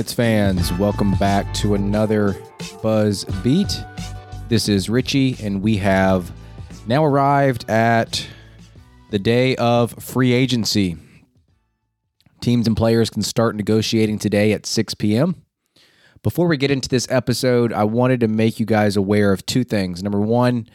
Hornets fans. Welcome back to another Buzz Beat. This is Richie, and we have now arrived at the day of free agency. Teams and players can start negotiating today at 6 p.m. Before we get into this episode, I wanted to make you guys aware of two things. Number one,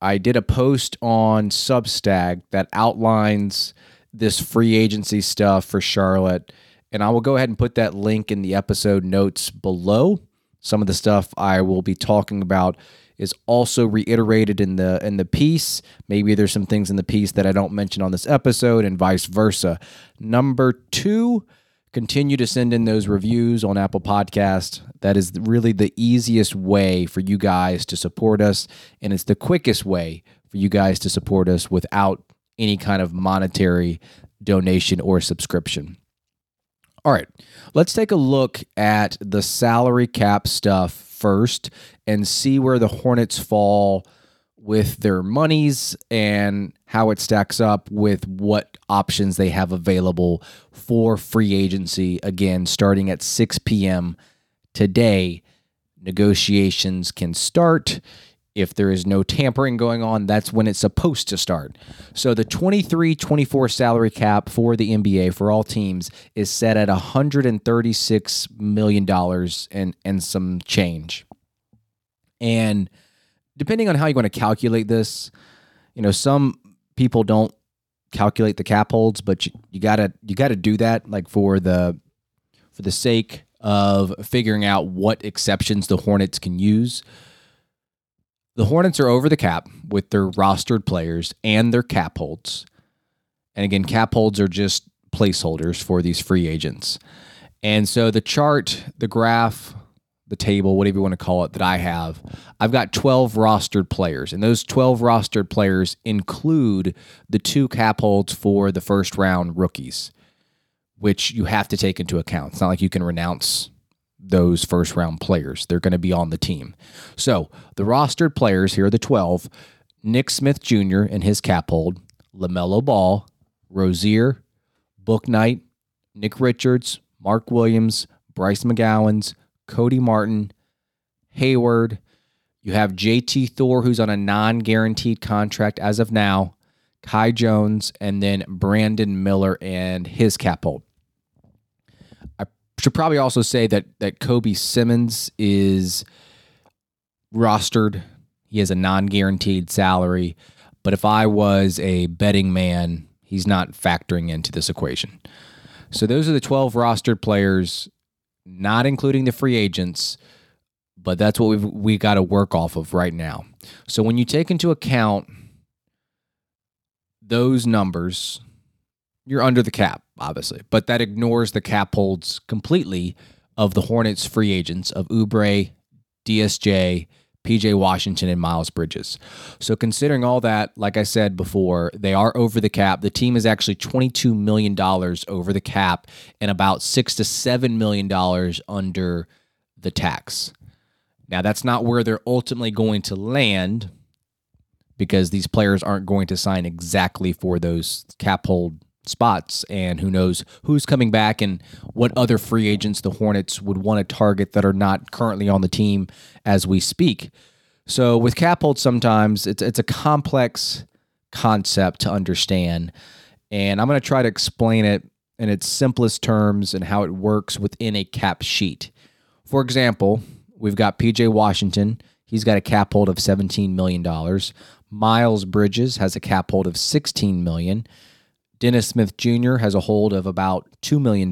I did a post on Substack that outlines this free agency stuff for Charlotte and I will go ahead and put that link in the episode notes below. Some of the stuff I will be talking about is also reiterated in the in the piece. Maybe there's some things in the piece that I don't mention on this episode and vice versa. Number 2, continue to send in those reviews on Apple Podcast. That is really the easiest way for you guys to support us and it's the quickest way for you guys to support us without any kind of monetary donation or subscription. All right, let's take a look at the salary cap stuff first and see where the Hornets fall with their monies and how it stacks up with what options they have available for free agency. Again, starting at 6 p.m. today, negotiations can start. If there is no tampering going on, that's when it's supposed to start. So the 23 24 salary cap for the NBA for all teams is set at $136 million and, and some change. And depending on how you want to calculate this, you know, some people don't calculate the cap holds, but you, you gotta you gotta do that like for the for the sake of figuring out what exceptions the Hornets can use. The Hornets are over the cap with their rostered players and their cap holds. And again, cap holds are just placeholders for these free agents. And so the chart, the graph, the table, whatever you want to call it, that I have, I've got 12 rostered players. And those 12 rostered players include the two cap holds for the first round rookies, which you have to take into account. It's not like you can renounce those first round players. They're going to be on the team. So the rostered players here are the 12 Nick Smith Jr. and his cap hold, LaMelo Ball, Rozier, Bouknight, Nick Richards, Mark Williams, Bryce McGowans, Cody Martin, Hayward. You have JT Thor, who's on a non guaranteed contract as of now, Kai Jones, and then Brandon Miller and his cap hold should probably also say that that Kobi Simmons is rostered. He has a non-guaranteed salary, but if I was a betting man, he's not factoring into this equation. So those are the 12 rostered players, not including the free agents, but that's what we've we got to work off of right now. So when you take into account those numbers, you're under the cap, obviously, but that ignores the cap holds completely of the Hornets free agents of Oubre, DSJ, PJ Washington, and Miles Bridges. So, considering all that, like I said before, they are over the cap. The team is actually $22 million over the cap and about six to $7 million under the tax. Now, that's not where they're ultimately going to land because these players aren't going to sign exactly for those cap hold spots and who knows who's coming back and what other free agents the Hornets would want to target that are not currently on the team as we speak. So with cap hold sometimes it's it's a complex concept to understand and I'm going to try to explain it in its simplest terms and how it works within a cap sheet. For example, we've got PJ Washington, he's got a cap hold of 17 million dollars. Miles Bridges has a cap hold of 16 million. Dennis Smith Jr. has a hold of about $2 million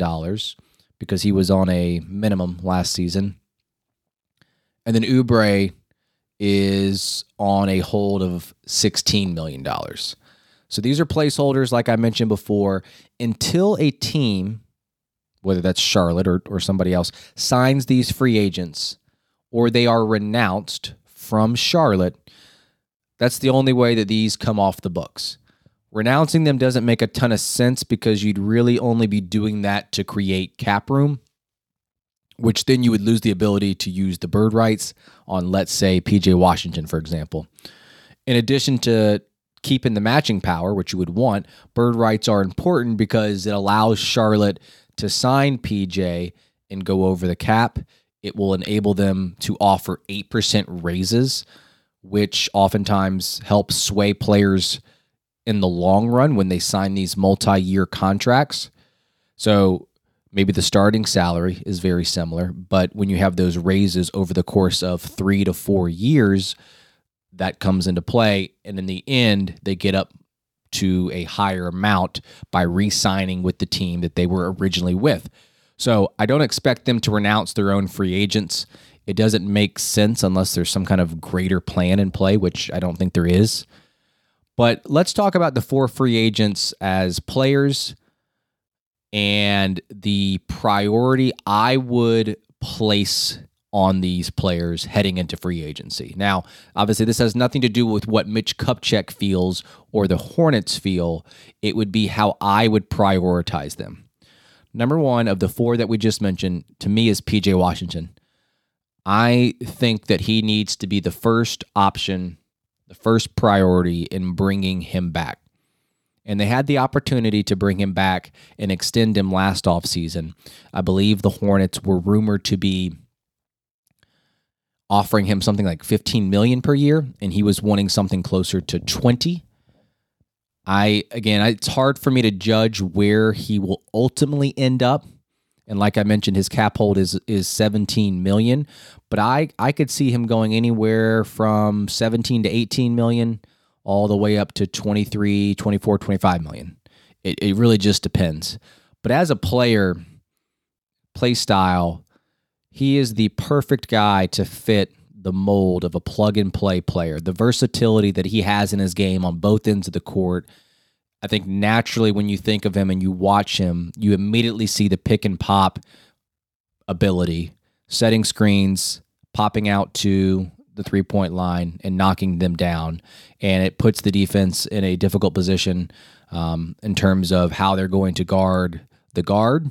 because he was on a minimum last season. And then Oubre is on a hold of $16 million. So these are placeholders, like I mentioned before, until a team, whether that's Charlotte or, or somebody else, signs these free agents or they are renounced from Charlotte. That's the only way that these come off the books. Renouncing them doesn't make a ton of sense because you'd really only be doing that to create cap room, which then you would lose the ability to use the bird rights on, let's say, PJ Washington, for example. In addition to keeping the matching power, which you would want, bird rights are important because it allows Charlotte to sign PJ and go over the cap. It will enable them to offer 8% raises, which oftentimes helps sway players in the long run when they sign these multi year contracts. So maybe the starting salary is very similar, but when you have those raises over the course of three to four years, that comes into play. And in the end, they get up to a higher amount by re signing with the team that they were originally with. So I don't expect them to renounce their own free agents. It doesn't make sense unless there's some kind of greater plan in play, which I don't think there is. But let's talk about the four free agents as players and the priority I would place on these players heading into free agency. Now, obviously, this has nothing to do with what Mitch Kupchak feels or the Hornets feel. It would be how I would prioritize them. Number one of the four that we just mentioned to me is PJ Washington. I think that he needs to be the first option the first priority in bringing him back. And they had the opportunity to bring him back and extend him last offseason. I believe the Hornets were rumored to be offering him something like 15 million per year and he was wanting something closer to 20. I again, it's hard for me to judge where he will ultimately end up and like I mentioned, his cap hold is is 17 million. But I I could see him going anywhere from 17 to 18 million, all the way up to 23, 24, 25 million. It it really just depends. But as a player, play style, he is the perfect guy to fit the mold of a plug and play player. The versatility that he has in his game on both ends of the court I think naturally when you think of him and you watch him, you immediately see the pick and pop ability, setting screens, popping out to the three point line and knocking them down. And it puts the defense in a difficult position um, in terms of how they're going to guard the guard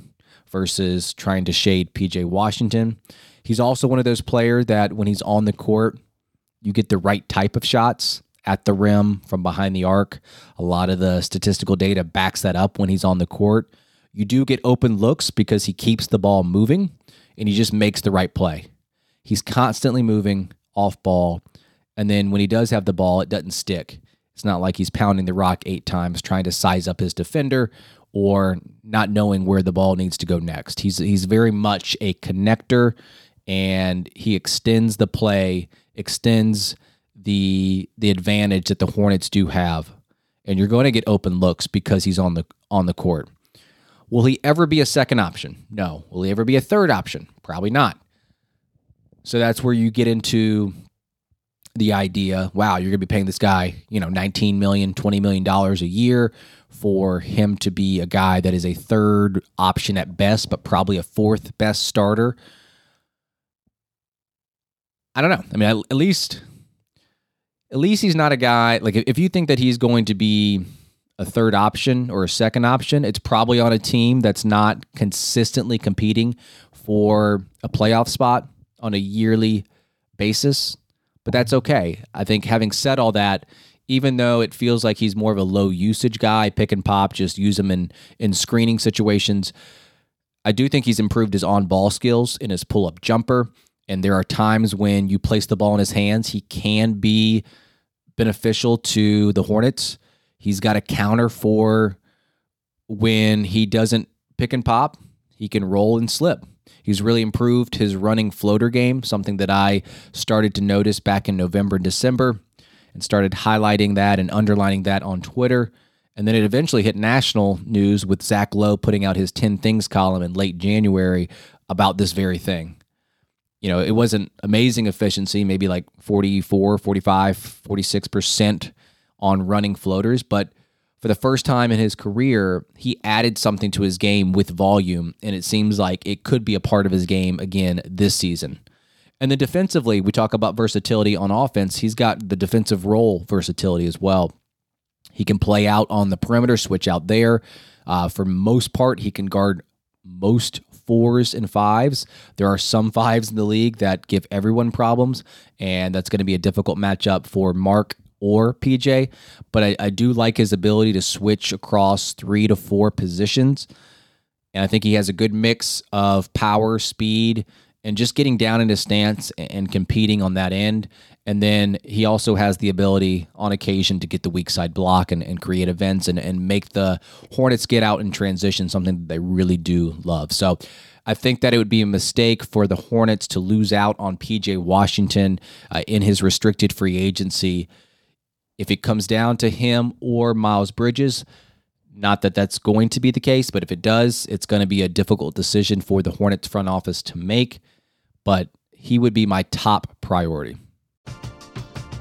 versus trying to shade PJ Washington. He's also one of those players that when he's on the court, you get the right type of shots at the rim from behind the arc. A lot of the statistical data backs that up when he's on the court. You do get open looks because he keeps the ball moving and he just makes the right play. He's constantly moving off ball. And then when he does have the ball, it doesn't stick. It's not like he's pounding the rock eight times trying to size up his defender or not knowing where the ball needs to go next. He's he's very much a connector and he extends the play, extends the the advantage that the Hornets do have, and you're going to get open looks because he's on the on the court. Will he ever be a second option? No. Will he ever be a third option? Probably not. So that's where you get into the idea, wow, you're going to be paying this guy, you know, 19 million, 20 million dollars a year for him to be a guy that is a third option at best, but probably a fourth best starter. I don't know. I mean, at least at least he's not a guy like if you think that he's going to be a third option or a second option, it's probably on a team that's not consistently competing for a playoff spot on a yearly basis. But that's okay. I think having said all that, even though it feels like he's more of a low usage guy, pick and pop, just use him in in screening situations. I do think he's improved his on ball skills in his pull up jumper. And there are times when you place the ball in his hands, he can be beneficial to the Hornets. He's got a counter for when he doesn't pick and pop, he can roll and slip. He's really improved his running floater game, something that I started to notice back in November and December and started highlighting that and underlining that on Twitter. And then it eventually hit national news with Zach Lowe putting out his 10 Things column in late January about this very thing. You know, it wasn't amazing efficiency, maybe like 44, 45, 46% on running floaters, but for the first time in his career, he added something to his game with volume, and it seems like it could be a part of his game again this season. And then defensively, we talk about versatility on offense. He's got the defensive role versatility as well. He can play out on the perimeter, switch out there. Uh, for most part, he can guard most fours and fives. There are some fives in the league that give everyone problems, and that's going to be a difficult matchup for Mark or PJ. But I, I do like his ability to switch across three to four positions. And I think he has a good mix of power, speed, and just getting down in his stance and competing on that end. And then he also has the ability on occasion to get the weak side block and, and create events and, and make the Hornets get out in transition, something that they really do love. So I think that it would be a mistake for the Hornets to lose out on PJ Washington uh, in his restricted free agency. If it comes down to him or Miles Bridges, not that that's going to be the case, but if it does, it's going to be a difficult decision for the Hornets front office to make but he would be my top priority.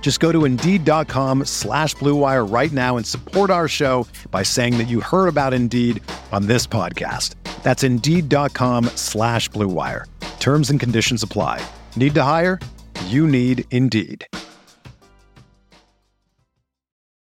Just go to Indeed.com slash BlueWire right now and support our show by saying that you heard about Indeed on this podcast. That's Indeed.com slash BlueWire. Terms and conditions apply. Need to hire? You need Indeed.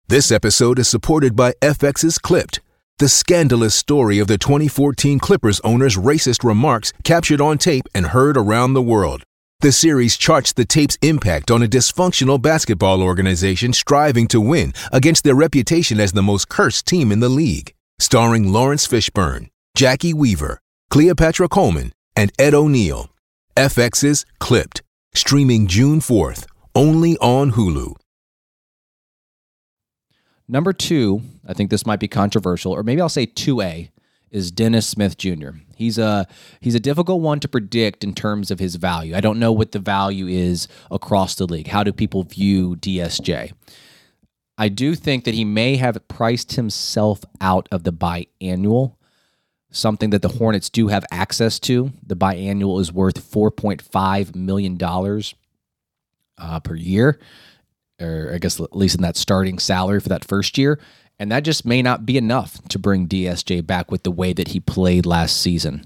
This episode is supported by FX's Clipped, the scandalous story of the 2014 Clippers owner's racist remarks captured on tape and heard around the world. The series charts the tape's impact on a dysfunctional basketball organization striving to win against their reputation as the most cursed team in the league. Starring Laurence Fishburne, Jacki Weaver, Cleopatra Coleman, and Ed O'Neill. FX's Clipped, streaming June 4th, only on Hulu. Number two, I think this might be controversial, or maybe I'll say 2A, is Dennis Smith Jr. He's a he's a difficult one to predict in terms of his value. I don't know what the value is across the league. How do people view DSJ? I do think that he may have priced himself out of the biannual, something that the Hornets do have access to. The biannual is worth $4.5 million uh, per year, or I guess at least in that starting salary for that first year. And that just may not be enough to bring DSJ back with the way that he played last season.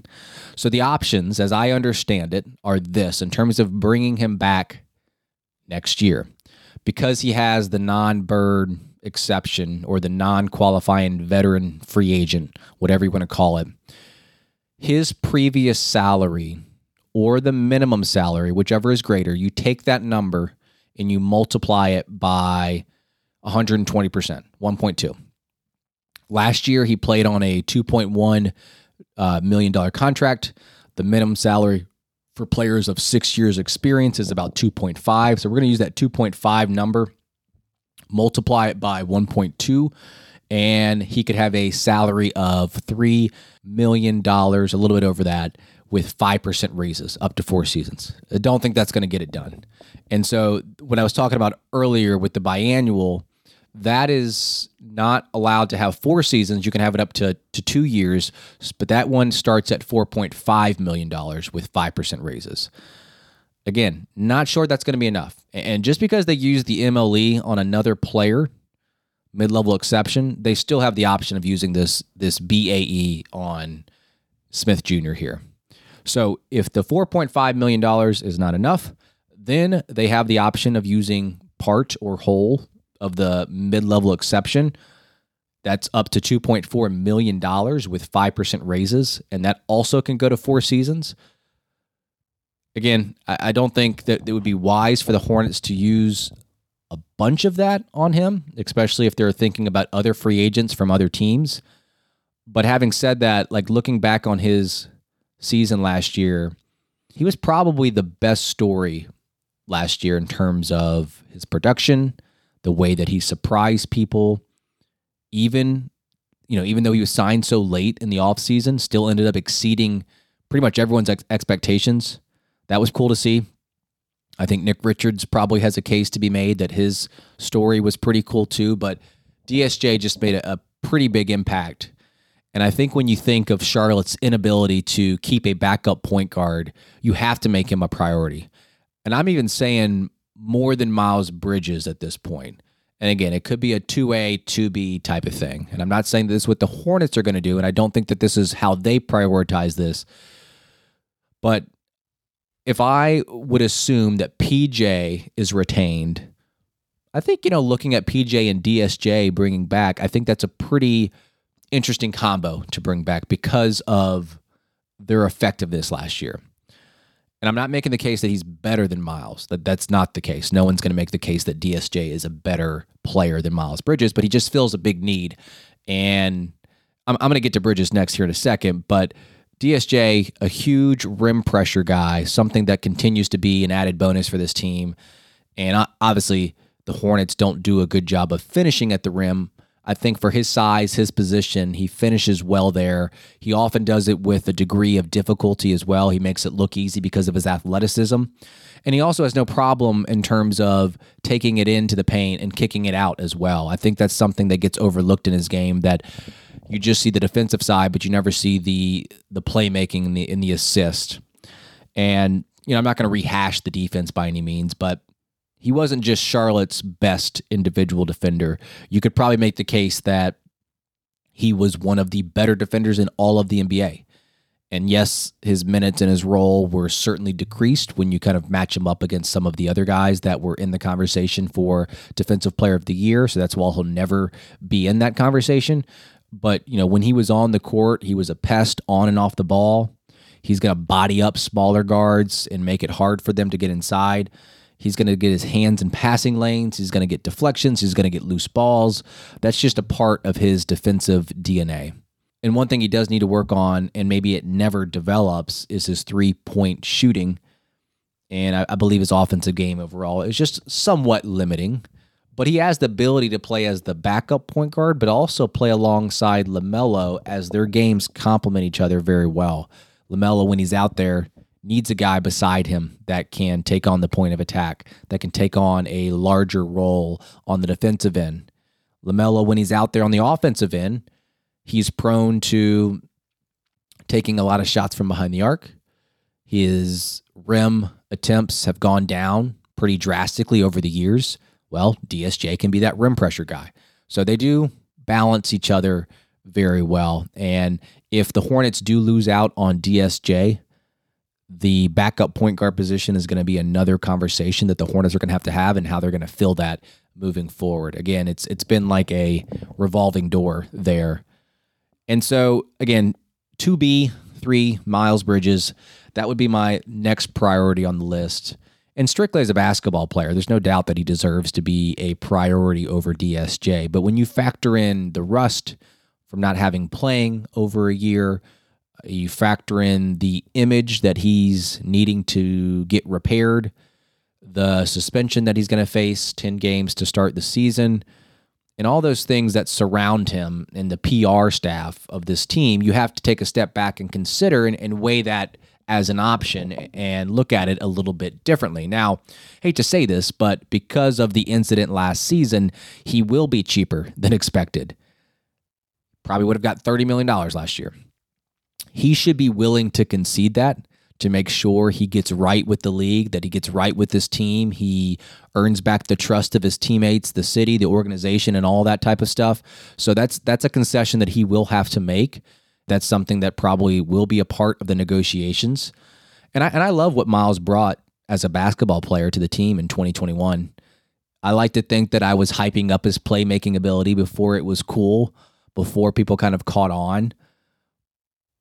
So the options, as I understand it, are this in terms of bringing him back next year. Because he has the non bird exception or the non qualifying veteran free agent, whatever you want to call it, his previous salary or the minimum salary, whichever is greater, you take that number and you multiply it by 120%, 1.2. Last year, he played on a $2.1 uh, million dollar contract. The minimum salary for players of six years experience is about 2.5. So we're going to use that 2.5 number, multiply it by 1.2, and he could have a salary of $3 million, a little bit over that, with 5% raises up to four seasons. I don't think that's going to get it done. And so when I was talking about earlier with the biannual, that is not allowed to have four seasons. You can have it up to, to two years, but that one starts at $4.5 million with 5% raises. Again, not sure that's going to be enough. And just because they use the MLE on another player, mid-level exception, they still have the option of using this this BAE on Smith Jr. here. So if the $4.5 million is not enough, then they have the option of using part or whole of the mid level exception. That's up to $2.4 million with 5% raises, and that also can go to four seasons. Again, I don't think that it would be wise for the Hornets to use a bunch of that on him, especially if they're thinking about other free agents from other teams. But having said that, like looking back on his season last year, he was probably the best story last year in terms of his production, the way that he surprised people, even you know, even though he was signed so late in the offseason, still ended up exceeding pretty much everyone's ex- expectations. That was cool to see. I think Nick Richards probably has a case to be made that his story was pretty cool too, but DSJ just made a, a pretty big impact and I think when you think of Charlotte's inability to keep a backup point guard, you have to make him a priority. And I'm even saying more than Miles Bridges at this point. And again, it could be a 2A, 2B type of thing. And I'm not saying this is what the Hornets are going to do. And I don't think that this is how they prioritize this. But if I would assume that PJ is retained, I think, you know, looking at PJ and DSJ bringing back, I think that's a pretty interesting combo to bring back because of their effectiveness last year. And I'm not making the case that he's better than Miles. That that's not the case. No one's going to make the case that DSJ is a better player than Miles Bridges, but he just fills a big need. And I'm, I'm going to get to Bridges next here in a second, but DSJ, a huge rim pressure guy, something that continues to be an added bonus for this team. And obviously, the Hornets don't do a good job of finishing at the rim I think for his size, his position, he finishes well there. He often does it with a degree of difficulty as well. He makes it look easy because of his athleticism. And he also has no problem in terms of taking it into the paint and kicking it out as well. I think that's something that gets overlooked in his game that you just see the defensive side, but you never see the the playmaking in the in the assist. And you know, I'm not going to rehash the defense by any means, but he wasn't just Charlotte's best individual defender. You could probably make the case that he was one of the better defenders in all of the NBA. And yes, his minutes and his role were certainly decreased when you kind of match him up against some of the other guys that were in the conversation for Defensive Player of the Year. So that's why he'll never be in that conversation. But, you know, when he was on the court, he was a pest on and off the ball. He's going to body up smaller guards and make it hard for them to get inside. He's going to get his hands in passing lanes. He's going to get deflections. He's going to get loose balls. That's just a part of his defensive DNA. And one thing he does need to work on, and maybe it never develops, is his three point shooting. And I, I believe his offensive game overall is just somewhat limiting. But he has the ability to play as the backup point guard, but also play alongside LaMelo as their games complement each other very well. LaMelo, when he's out there, needs a guy beside him that can take on the point of attack, that can take on a larger role on the defensive end. LaMelo, when he's out there on the offensive end, he's prone to taking a lot of shots from behind the arc. His rim attempts have gone down pretty drastically over the years. Well, DSJ can be that rim pressure guy. So they do balance each other very well. And if the Hornets do lose out on DSJ, the backup point guard position is going to be another conversation that the Hornets are going to have to have and how they're going to fill that moving forward. Again, it's it's been like a revolving door there. And so again, 2B, 3 Miles Bridges, that would be my next priority on the list. And strictly as a basketball player, there's no doubt that he deserves to be a priority over DSJ. But when you factor in the rust from not having playing over a year, you factor in the image that he's needing to get repaired, the suspension that he's going to face 10 games to start the season, and all those things that surround him and the PR staff of this team. You have to take a step back and consider and, and weigh that as an option and look at it a little bit differently. Now, hate to say this, but because of the incident last season, he will be cheaper than expected. Probably would have got $30 million last year. He should be willing to concede that to make sure he gets right with the league, that he gets right with his team. He earns back the trust of his teammates, the city, the organization, and all that type of stuff. So that's that's a concession that he will have to make. That's something that probably will be a part of the negotiations. And I and I love what Miles brought as a basketball player to the team in 2021. I like to think that I was hyping up his playmaking ability before it was cool, before people kind of caught on.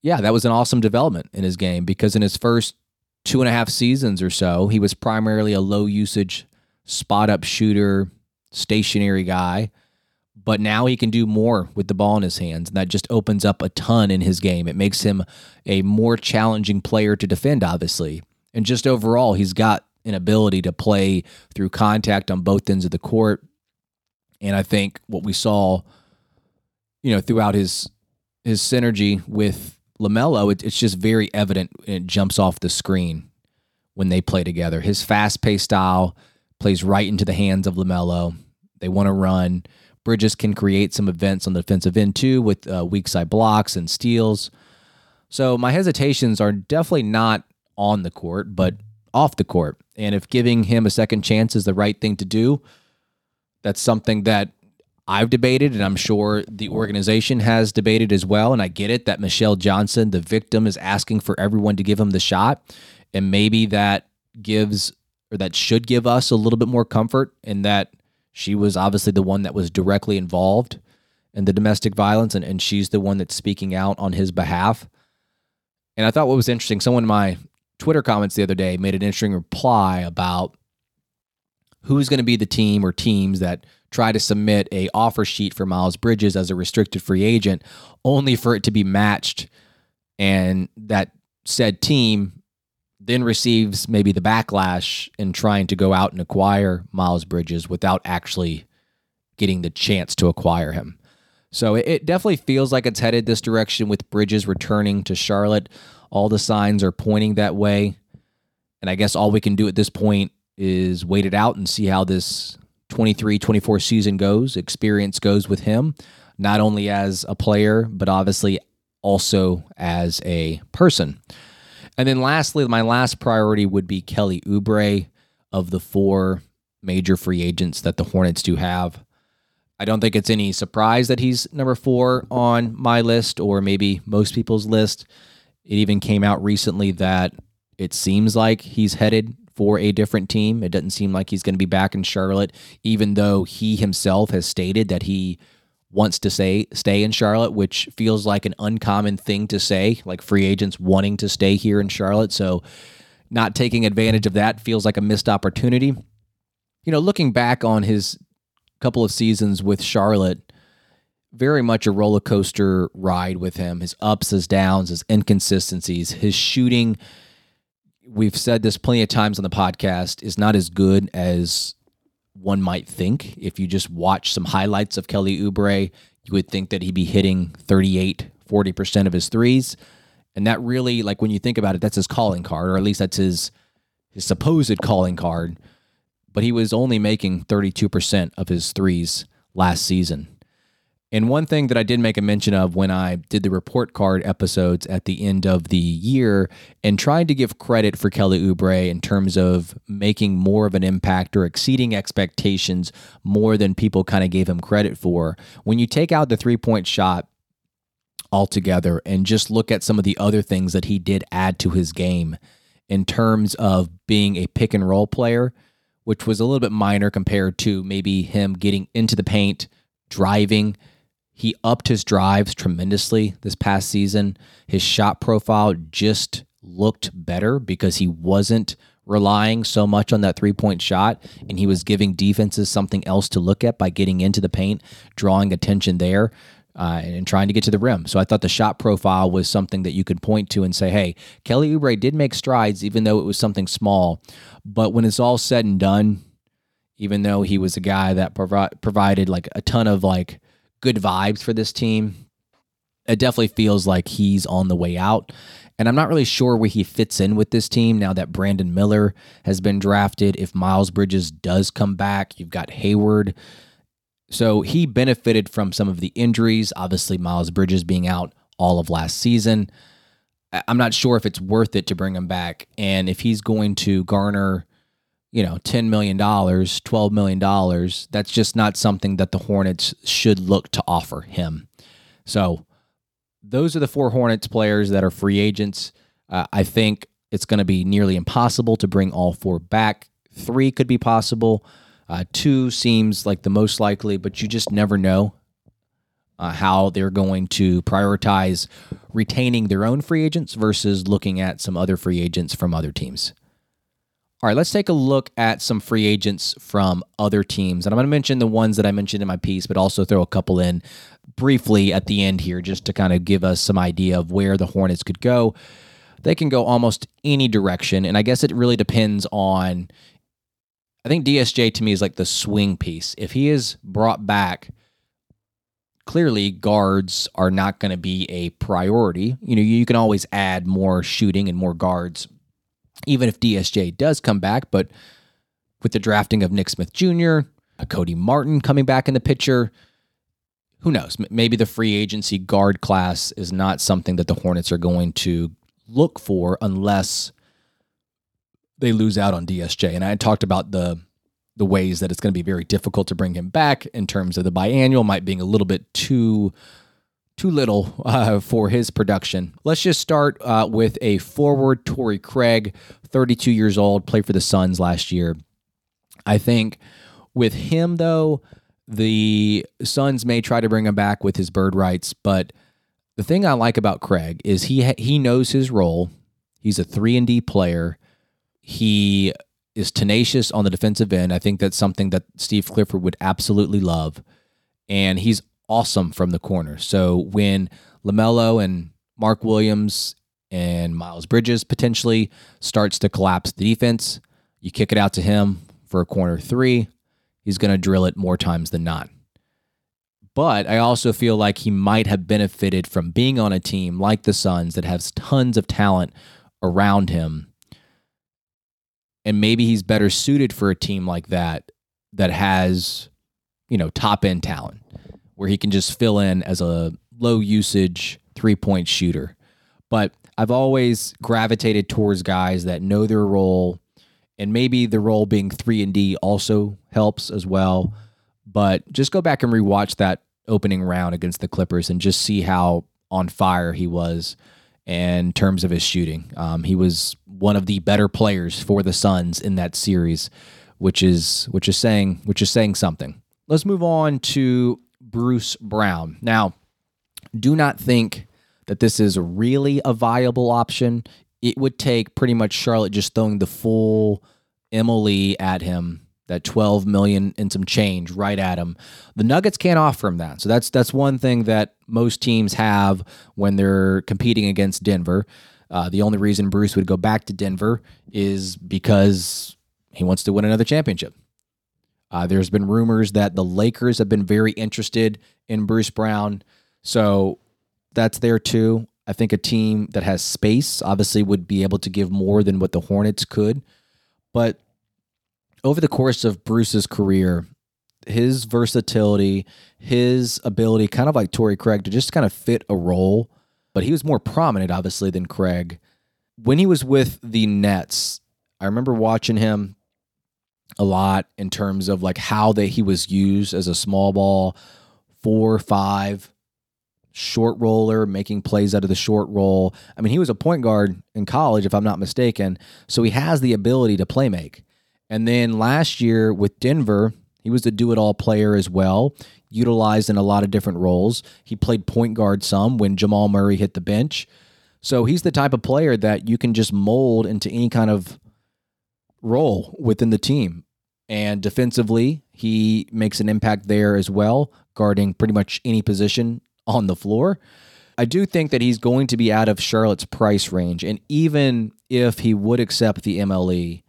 Yeah, that was an awesome development in his game because in his first two and a half seasons or so, he was primarily a low usage spot up shooter, stationary guy but now he can do more with the ball in his hands. And that just opens up a ton in his game. It makes him a more challenging player to defend, obviously. And just overall, he's got an ability to play through contact on both ends of the court. And I think what we saw, you know, throughout his his synergy with LaMelo, it, it's just very evident. It jumps off the screen when they play together. His fast paced style plays right into the hands of LaMelo. They want to run. Bridges can create some events on the defensive end too with uh, weak side blocks and steals. So my hesitations are definitely not on the court, but off the court. And if giving him a second chance is the right thing to do, that's something that I've debated, and I'm sure the organization has debated as well. And I get it that Mychelle Johnson, the victim, is asking for everyone to give him the shot. And maybe that gives or that should give us a little bit more comfort in that she was obviously the one that was directly involved in the domestic violence, and, and she's the one that's speaking out on his behalf. And I thought what was interesting, someone in my Twitter comments the other day made an interesting reply about who's going to be the team or teams that try to submit a offer sheet for Miles Bridges as a restricted free agent, only for it to be matched, and that said team then receives maybe the backlash in trying to go out and acquire Miles Bridges without actually getting the chance to acquire him. So it, definitely feels like it's headed this direction with Bridges returning to Charlotte. All the signs are pointing that way. And I guess all we can do at this point is wait it out and see how this 23 24 season goes, experience goes with him, not only as a player, but obviously also as a person. And then lastly, my last priority would be Kelly Oubre of the four major free agents that the Hornets do have. I don't think it's any surprise that he's number four on my list or maybe most people's list. It even came out recently that it seems like he's headed for a different team. It doesn't seem like he's going to be back in Charlotte, even though he himself has stated that he wants to say stay in Charlotte, which feels like an uncommon thing to say, like free agents wanting to stay here in Charlotte. So not taking advantage of that feels like a missed opportunity. You know, looking back on his couple of seasons with Charlotte, very much a roller coaster ride with him. His ups, his downs, his inconsistencies, his shooting. We've said this plenty of times on the podcast is not as good as one might think. If you just watch some highlights of Kelly Oubre, you would think that he'd be hitting 38, 40% of his threes. And that really, like when you think about it, that's his calling card, or at least that's his his supposed calling card. But he was only making 32% of his threes last season. And one thing that I did make a mention of when I did the report card episodes at the end of the year and trying to give credit for Kelly Oubre in terms of making more of an impact or exceeding expectations more than people kind of gave him credit for. When you take out the three point shot altogether and just look at some of the other things that he did add to his game in terms of being a pick and roll player, which was a little bit minor compared to maybe him getting into the paint, driving he upped his drives tremendously this past season. His shot profile just looked better because he wasn't relying so much on that three point shot and he was giving defenses something else to look at by getting into the paint, drawing attention there. Uh, and trying to get to the rim. So I thought the shot profile was something that you could point to and say, hey, Kelly Oubre did make strides, even though it was something small. But when it's all said and done, even though he was a guy that provi- provided like a ton of like good vibes for this team. It definitely feels like he's on the way out. And I'm not really sure where he fits in with this team now that Brandon Miller has been drafted. If Miles Bridges does come back, you've got Hayward. So he benefited from some of the injuries, obviously, Miles Bridges being out all of last season. I'm not sure if it's worth it to bring him back. And if he's going to garner, you know, $10 million, $12 million, that's just not something that the Hornets should look to offer him. So those are the four Hornets players that are free agents. Uh, I think it's going to be nearly impossible to bring all four back. Three could be possible. Uh, two seems like the most likely, but you just never know uh, how they're going to prioritize retaining their own free agents versus looking at some other free agents from other teams. All right, let's take a look at some free agents from other teams. And I'm going to mention the ones that I mentioned in my piece, but also throw a couple in briefly at the end here just to kind of give us some idea of where the Hornets could go. They can go almost any direction. And I guess it really depends on. I think DSJ to me is like the swing piece. If he is brought back clearly guards are not going to be a priority. You know, you can always add more shooting and more guards, even if DSJ does come back. But with the drafting of Nick Smith Jr., Cody Martin coming back in the picture, who knows? Maybe the free agency guard class is not something that the Hornets are going to look for unless they lose out on DSJ. And I talked about the the ways that it's going to be very difficult to bring him back in terms of the biannual might being a little bit too too little uh, for his production. Let's just start uh, with a forward, Torrey Craig, 32 years old, played for the Suns last year. I think with him though, the Suns may try to bring him back with his bird rights, but the thing I like about Craig is he ha- he knows his role. He's a 3 and D player. He is tenacious on the defensive end. I think that's something that Steve Clifford would absolutely love. And he's awesome from the corner. So when LaMelo and Mark Williams and Miles Bridges potentially starts to collapse the defense, you kick it out to him for a corner three. He's going to drill it more times than not. But I also feel like he might have benefited from being on a team like the Suns that has tons of talent around him and maybe he's better suited for a team like that that has you know top end talent where he can just fill in as a low usage three point shooter but i've always gravitated towards guys that know their role and maybe the role being 3 and D also helps as well but just go back and rewatch that opening round against the Clippers and just see how on fire he was in terms of his shooting. Um, he was one of the better players for the Suns in that series, which is which is saying which is saying something. Let's move on to Bruce Brown. Now, do not think that this is really a viable option. It would take pretty much Charlotte just throwing the full MLE at him, that 12 million and some change right at him. The Nuggets can't offer him that. So that's that's one thing that most teams have when they're competing against Denver. Uh, the only reason Bruce would go back to Denver is because he wants to win another championship. Uh, there's been rumors that the Lakers have been very interested in Bruce Brown. So that's there too. I think a team that has space obviously would be able to give more than what the Hornets could. But over the course of Bruce's career, his versatility, his ability, kind of like Torrey Craig, to just kind of fit a role but he was more prominent, obviously, than Craig. When he was with the Nets, I remember watching him a lot in terms of like how that he was used as a small ball, four, five, short roller, making plays out of the short roll. I mean, he was a point guard in college, if I'm not mistaken. So he has the ability to play make. And then last year with Denver, he was a do it all player as well utilized in a lot of different roles. He played point guard some when Jamal Murray hit the bench. So he's the type of player that you can just mold into any kind of role within the team. And defensively, he makes an impact there as well, guarding pretty much any position on the floor. I do think that he's going to be out of Charlotte's price range. And even if he would accept the MLE,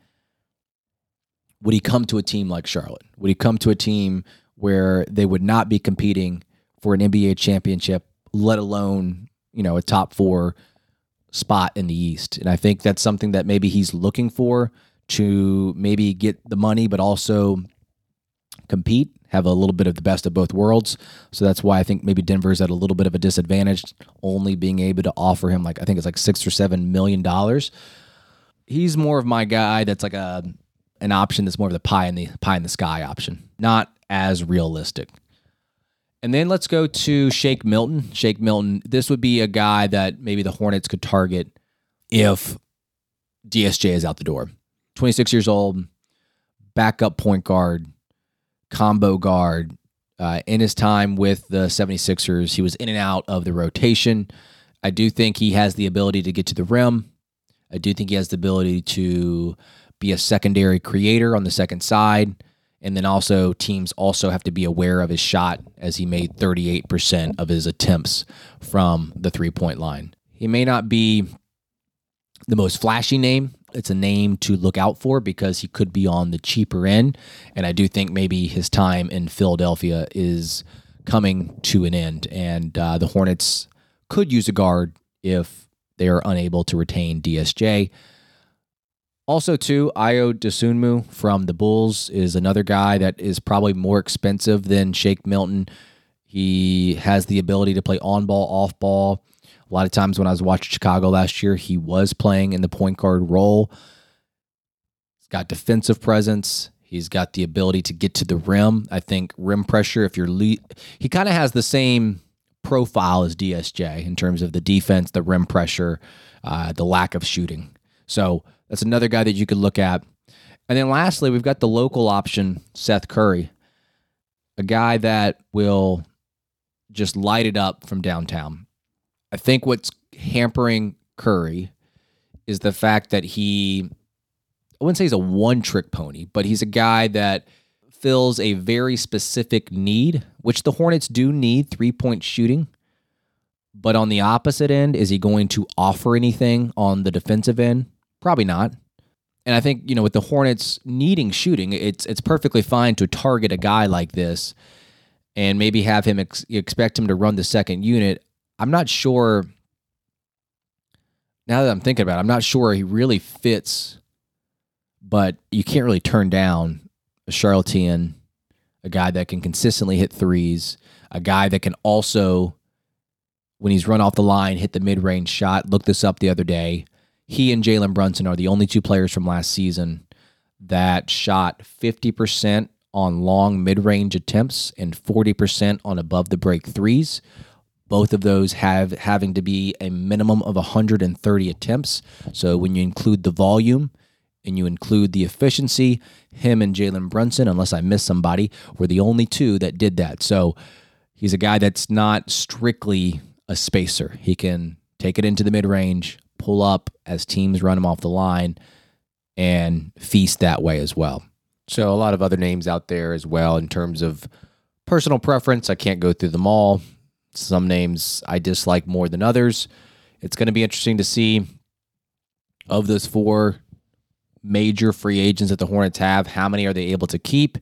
would he come to a team like Charlotte? Would he come to a team where they would not be competing for an NBA championship, let alone, you know, a top four spot in the East. And I think that's something that maybe he's looking for to maybe get the money, but also compete, have a little bit of the best of both worlds. So that's why I think maybe Denver's at a little bit of a disadvantage, only being able to offer him like I think it's like six or seven million dollars. He's more of my guy that's like a an option that's more of the pie in the pie in the sky option, not as realistic. And then let's go to Shake Milton. Shake Milton, this would be a guy that maybe the Hornets could target if DSJ is out the door. 26 years old, backup point guard, combo guard. Uh, in his time with the 76ers, he was in and out of the rotation. I do think he has the ability to get to the rim. I do think he has the ability to be a secondary creator on the second side. And then also, teams also have to be aware of his shot as he made 38% of his attempts from the three point line. He may not be the most flashy name it's a name to look out for because he could be on the cheaper end. And I do think maybe his time in Philadelphia is coming to an end. And uh, the Hornets could use a guard if they are unable to retain DSJ. Also, too, Ayo Dosunmu from the Bulls is another guy that is probably more expensive than Shake Milton. He has the ability to play on ball, off ball. A lot of times when I was watching Chicago last year, he was playing in the point guard role. He's got defensive presence. He's got the ability to get to the rim. I think rim pressure, if you're he kind of has the same profile as DSJ in terms of the defense, the rim pressure, uh, the lack of shooting. So that's another guy that you could look at. And then lastly, we've got the local option, Seth Curry, a guy that will just light it up from downtown. I think what's hampering Curry is the fact that he, I wouldn't say he's a one trick pony, but he's a guy that fills a very specific need, which the Hornets do need three point shooting. But on the opposite end, is he going to offer anything on the defensive end? Probably not. And I think, you know, with the Hornets needing shooting, it's it's perfectly fine to target a guy like this and maybe have him ex- expect him to run the second unit. I'm not sure. Now that I'm thinking about it, I'm not sure he really fits, but you can't really turn down a charlatan, a guy that can consistently hit threes, a guy that can also, when he's run off the line, hit the mid range shot. Look this up the other day. He and Jalen Brunson are the only two players from last season that shot 50% on long mid range attempts and 40% on above the break threes. Both of those have having to be a minimum of 130 attempts. So when you include the volume and you include the efficiency, him and Jalen Brunson, unless I miss somebody, were the only two that did that. So he's a guy that's not strictly a spacer. He can take it into the mid range, pull up as teams run him off the line, and feast that way as well. So a lot of other names out there as well in terms of personal preference. I can't go through them all. Some names I dislike more than others. It's going to be interesting to see of those four major free agents that the Hornets have, how many are they able to keep?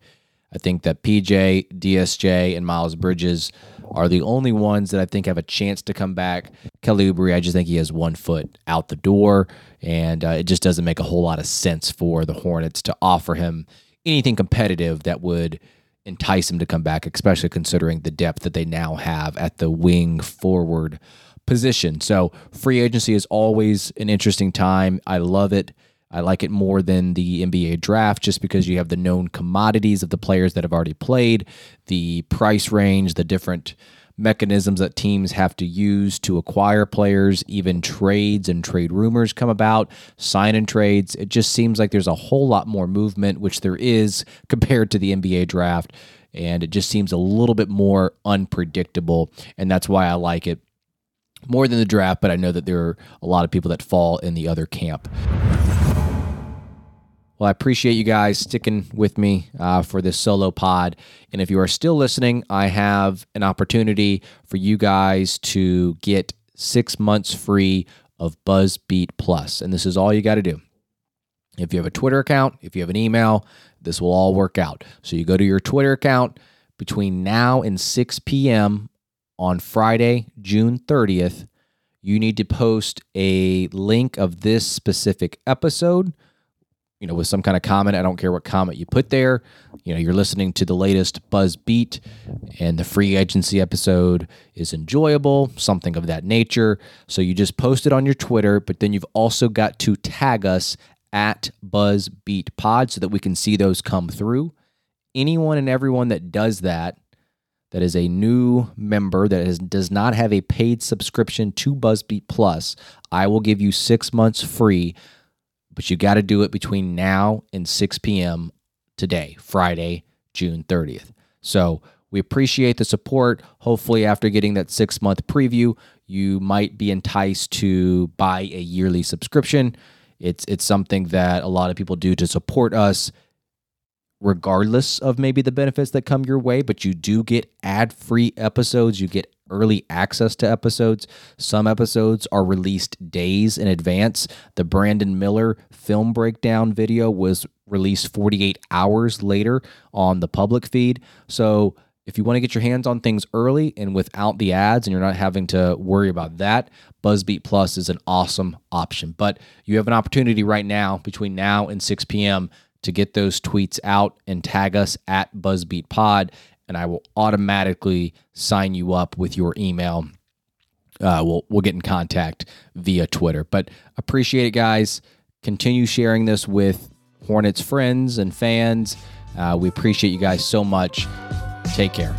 I think that PJ, DSJ, and Miles Bridges are the only ones that I think have a chance to come back. Kelly Oubre, I just think he has one foot out the door, and uh, it just doesn't make a whole lot of sense for the Hornets to offer him anything competitive that would – entice him to come back, especially considering the depth that they now have at the wing forward position. So free agency is always an interesting time. I love it. I like it more than the NBA draft just because you have the known commodities of the players that have already played, the price range, the different mechanisms that teams have to use to acquire players, even trades and trade rumors come about, sign and trades. It just seems like there's a whole lot more movement, which there is compared to the NBA draft. And it just seems a little bit more unpredictable. And that's why I like it more than the draft, but I know that there are a lot of people that fall in the other camp. Well, I appreciate you guys sticking with me uh, for this solo pod. And if you are still listening, I have an opportunity for you guys to get six months free of Buzz Beat Plus. And this is all you got to do. If you have a Twitter account, if you have an email, this will all work out. So you go to your Twitter account between now and 6 p.m. on Friday, June 30th you need to post a link of this specific episode you know, with some kind of comment. I don't care what comment you put there. You know, you're listening to the latest Buzz Beat, and the free agency episode is enjoyable, something of that nature. So you just post it on your Twitter, but then you've also got to tag us at Buzz Beat Pod so that we can see those come through. Anyone and everyone that does that, that is a new member that is, does not have a paid subscription to Buzz Beat Plus, I will give you six months free but you got to do it between now and 6 p.m. today, Friday, June 30th. So we appreciate the support. Hopefully, after getting that six month preview, you might be enticed to buy a yearly subscription. It's it's something that a lot of people do to support us regardless of maybe the benefits that come your way, but you do get ad free episodes. You get early access to episodes. Some episodes are released days in advance. The Brandon Miller film breakdown video was released 48 hours later on the public feed. So, if you want to get your hands on things early and without the ads and you're not having to worry about that, Buzz Beat Plus is an awesome option. But you have an opportunity right now between now and 6 p.m. to get those tweets out and tag us at Buzz Beat Pod and I will automatically sign you up with your email. Uh, we'll we'll get in contact via Twitter. But appreciate it, guys. Continue sharing this with Hornets friends and fans. Uh, we appreciate you guys so much. Take care.